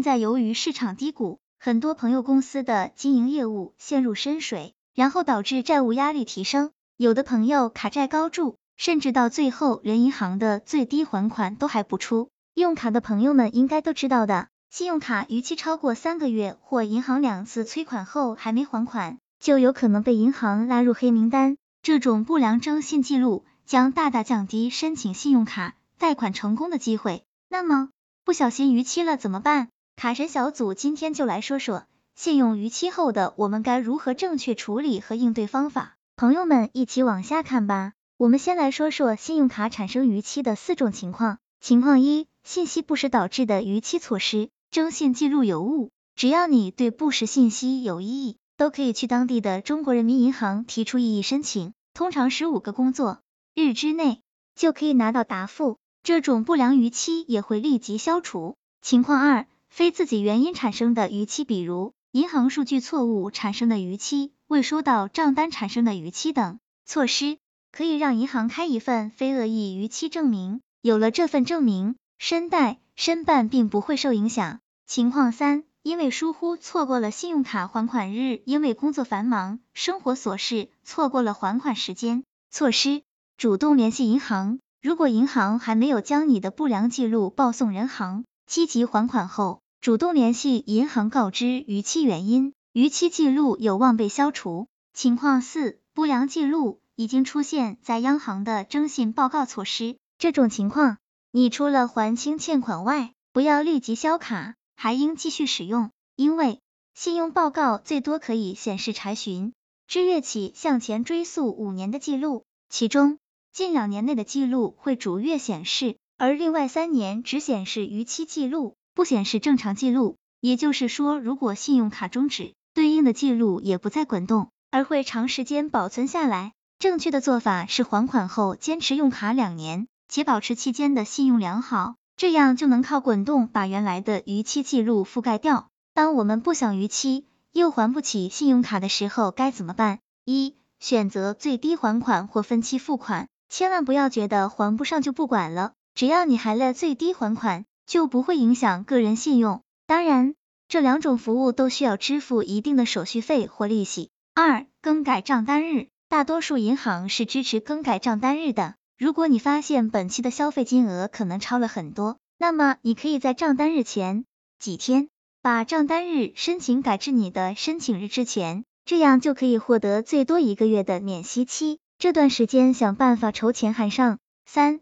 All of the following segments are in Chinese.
现在由于市场低谷，很多朋友公司的经营业务陷入深水，然后导致债务压力提升，有的朋友卡债高筑，甚至到最后连银行的最低还款都还不出。用卡的朋友们应该都知道的，信用卡逾期超过三个月或银行两次催款后还没还款，就有可能被银行拉入黑名单。这种不良征信记录将大大降低申请信用卡贷款成功的机会。那么，不小心逾期了怎么办？卡神小组今天就来说说信用逾期后的我们该如何正确处理和应对方法。朋友们一起往下看吧。我们先来说说信用卡产生逾期的四种情况。情况一，信息不实导致的逾期措施，征信记录有误。只要你对不实信息有异议，都可以去当地的中国人民银行提出异议申请，通常十五个工作日之内就可以拿到答复，这种不良逾期也会立即消除。情况二，非自己原因产生的逾期，比如银行数据错误产生的逾期、未收到账单产生的逾期等措施，可以让银行开一份非恶意逾期证明，有了这份证明，申贷申办并不会受影响。情况三。因为疏忽错过了信用卡还款日，因为工作繁忙、生活琐事错过了还款时间，措施主动联系银行。如果银行还没有将你的不良记录报送人行，积极还款后，主动联系银行告知逾期原因，逾期记录有望被消除。情况四，不良记录已经出现在央行的征信报告措施，这种情况，你除了还清欠款外，不要立即销卡。还应继续使用，因为信用报告最多可以显示查询之月起向前追溯五年的记录，其中近两年内的记录会逐月显示，而另外三年只显示逾期记录，不显示正常记录。也就是说，如果信用卡终止，对应的记录也不再滚动，而会长时间保存下来。正确的做法是还款后坚持用卡两年，且保持期间的信用良好。这样就能靠滚动把原来的逾期记录覆盖掉。当我们不想逾期又还不起信用卡的时候该怎么办？一、选择最低还款或分期付款，千万不要觉得还不上就不管了，只要你还了最低还款，就不会影响个人信用。当然，这两种服务都需要支付一定的手续费或利息。二、更改账单日，大多数银行是支持更改账单日的。如果你发现本期的消费金额可能超了很多，那么你可以在账单日前几天把账单日申请改至你的申请日之前，这样就可以获得最多一个月的免息期。这段时间想办法筹钱还上。三、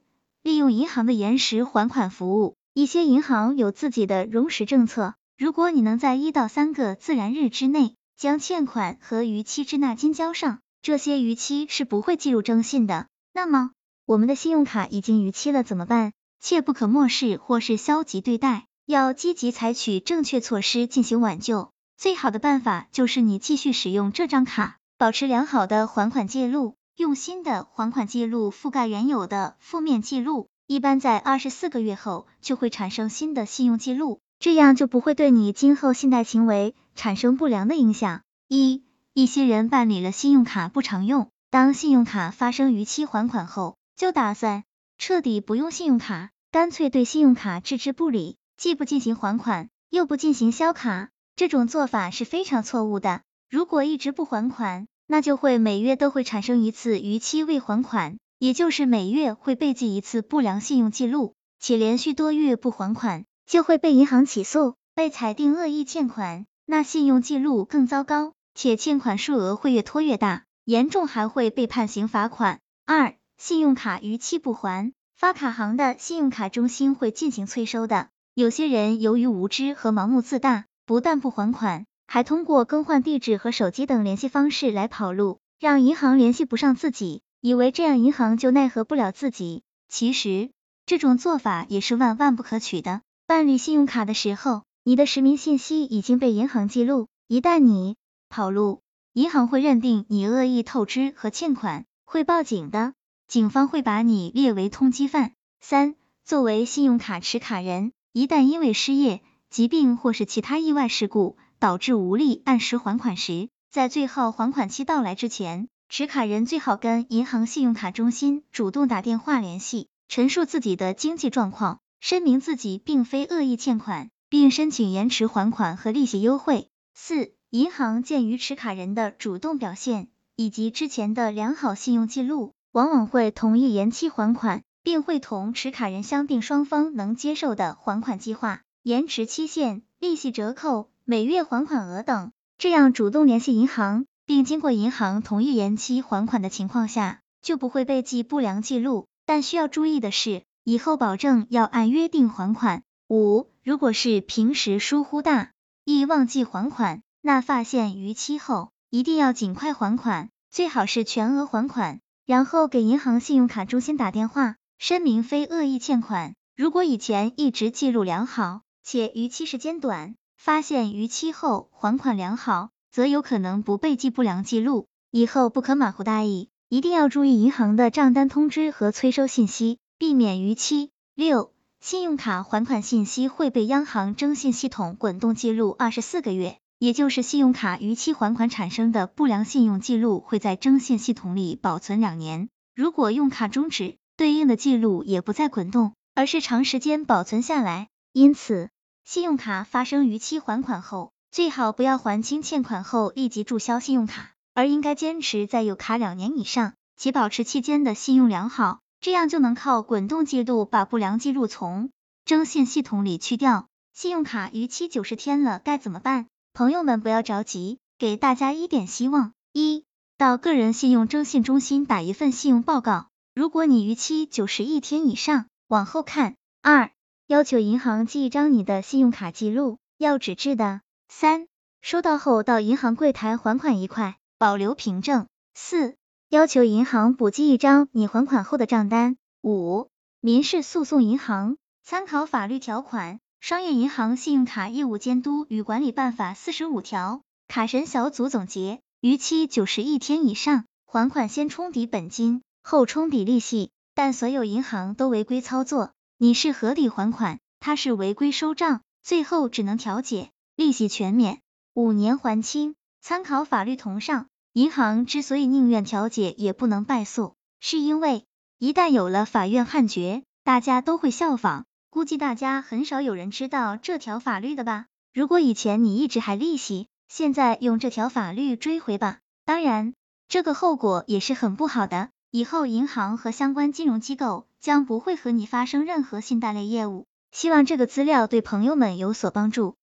利用银行的延时还款服务，一些银行有自己的容时政策，如果你能在一到三个自然日之内将欠款和逾期滞纳金交上，这些逾期是不会计入征信的。那么。我们的信用卡已经逾期了怎么办？切不可漠视或是消极对待，要积极采取正确措施进行挽救。最好的办法就是你继续使用这张卡，保持良好的还款记录，用新的还款记录覆盖原有的负面记录。一般在二十四个月后就会产生新的信用记录，这样就不会对你今后信贷行为产生不良的影响。一，一些人办理了信用卡不常用，当信用卡发生逾期还款后。就打算彻底不用信用卡，干脆对信用卡置之不理，既不进行还款，又不进行销卡，这种做法是非常错误的。如果一直不还款，那就会每月都会产生一次逾期未还款，也就是每月会被记一次不良信用记录，且连续多月不还款，就会被银行起诉，被裁定恶意欠款，那信用记录更糟糕，且欠款数额会越拖越大，严重还会被判刑罚款。二信用卡逾期不还，发卡行的信用卡中心会进行催收的。有些人由于无知和盲目自大，不但不还款，还通过更换地址和手机等联系方式来跑路，让银行联系不上自己，以为这样银行就奈何不了自己。其实这种做法也是万万不可取的。办理信用卡的时候，你的实名信息已经被银行记录，一旦你跑路，银行会认定你恶意透支和欠款，会报警的。警方会把你列为通缉犯。三、作为信用卡持卡人，一旦因为失业、疾病或是其他意外事故导致无力按时还款时，在最后还款期到来之前，持卡人最好跟银行信用卡中心主动打电话联系，陈述自己的经济状况，声明自己并非恶意欠款，并申请延迟还款和利息优惠。四、银行鉴于持卡人的主动表现以及之前的良好信用记录，往往会同意延期还款，并会同持卡人商定双方能接受的还款计划、延迟期限、利息折扣、每月还款额等。这样主动联系银行，并经过银行同意延期还款的情况下，就不会被记不良记录。但需要注意的是，以后保证要按约定还款。五、如果是平时疏忽大意忘记还款，那发现逾期后，一定要尽快还款，最好是全额还款，然后给银行信用卡中心打电话，声明非恶意欠款。如果以前一直记录良好，且逾期时间短。发现逾期后还款良好，则有可能不被记不良记录，以后不可马虎大意，一定要注意银行的账单通知和催收信息，避免逾期。六、信用卡还款信息会被央行征信系统滚动记录二十四个月，也就是信用卡逾期还款产生的不良信用记录会在征信系统里保存两年。如果用卡终止，对应的记录也不再滚动，而是长时间保存下来。因此，信用卡发生逾期还款后，最好不要还清欠款后立即注销信用卡，而应该坚持在有卡两年以上，且保持期间的信用良好，这样就能靠滚动记录把不良记录从征信系统里去掉。信用卡逾期九十天了，该怎么办？朋友们不要着急，给大家一点希望：一，到个人信用征信中心打一份信用报告，如果你逾期九十一天以上，往后看；二。要求银行寄一张你的信用卡记录，要纸质的。三、收到后到银行柜台还款一块，保留凭证。四、要求银行补寄一张你还款后的账单。五、民事诉讼银行参考法律条款，《商业银行信用卡业务监督与管理办法》四十五条。卡神小组总结：逾期九十一天以上，还款先冲抵本金，后冲抵利息，但所有银行都违规操作。你是合理还款，他是违规收账，最后只能调解，利息全免，五年还清。参考法律同上。银行之所以宁愿调解也不能败诉，是因为一旦有了法院判决，大家都会效仿。估计大家很少有人知道这条法律的吧？如果以前你一直还利息，现在用这条法律追回吧。当然，这个后果也是很不好的。以后银行和相关金融机构将不会和你发生任何信贷类业务。希望这个资料对朋友们有所帮助。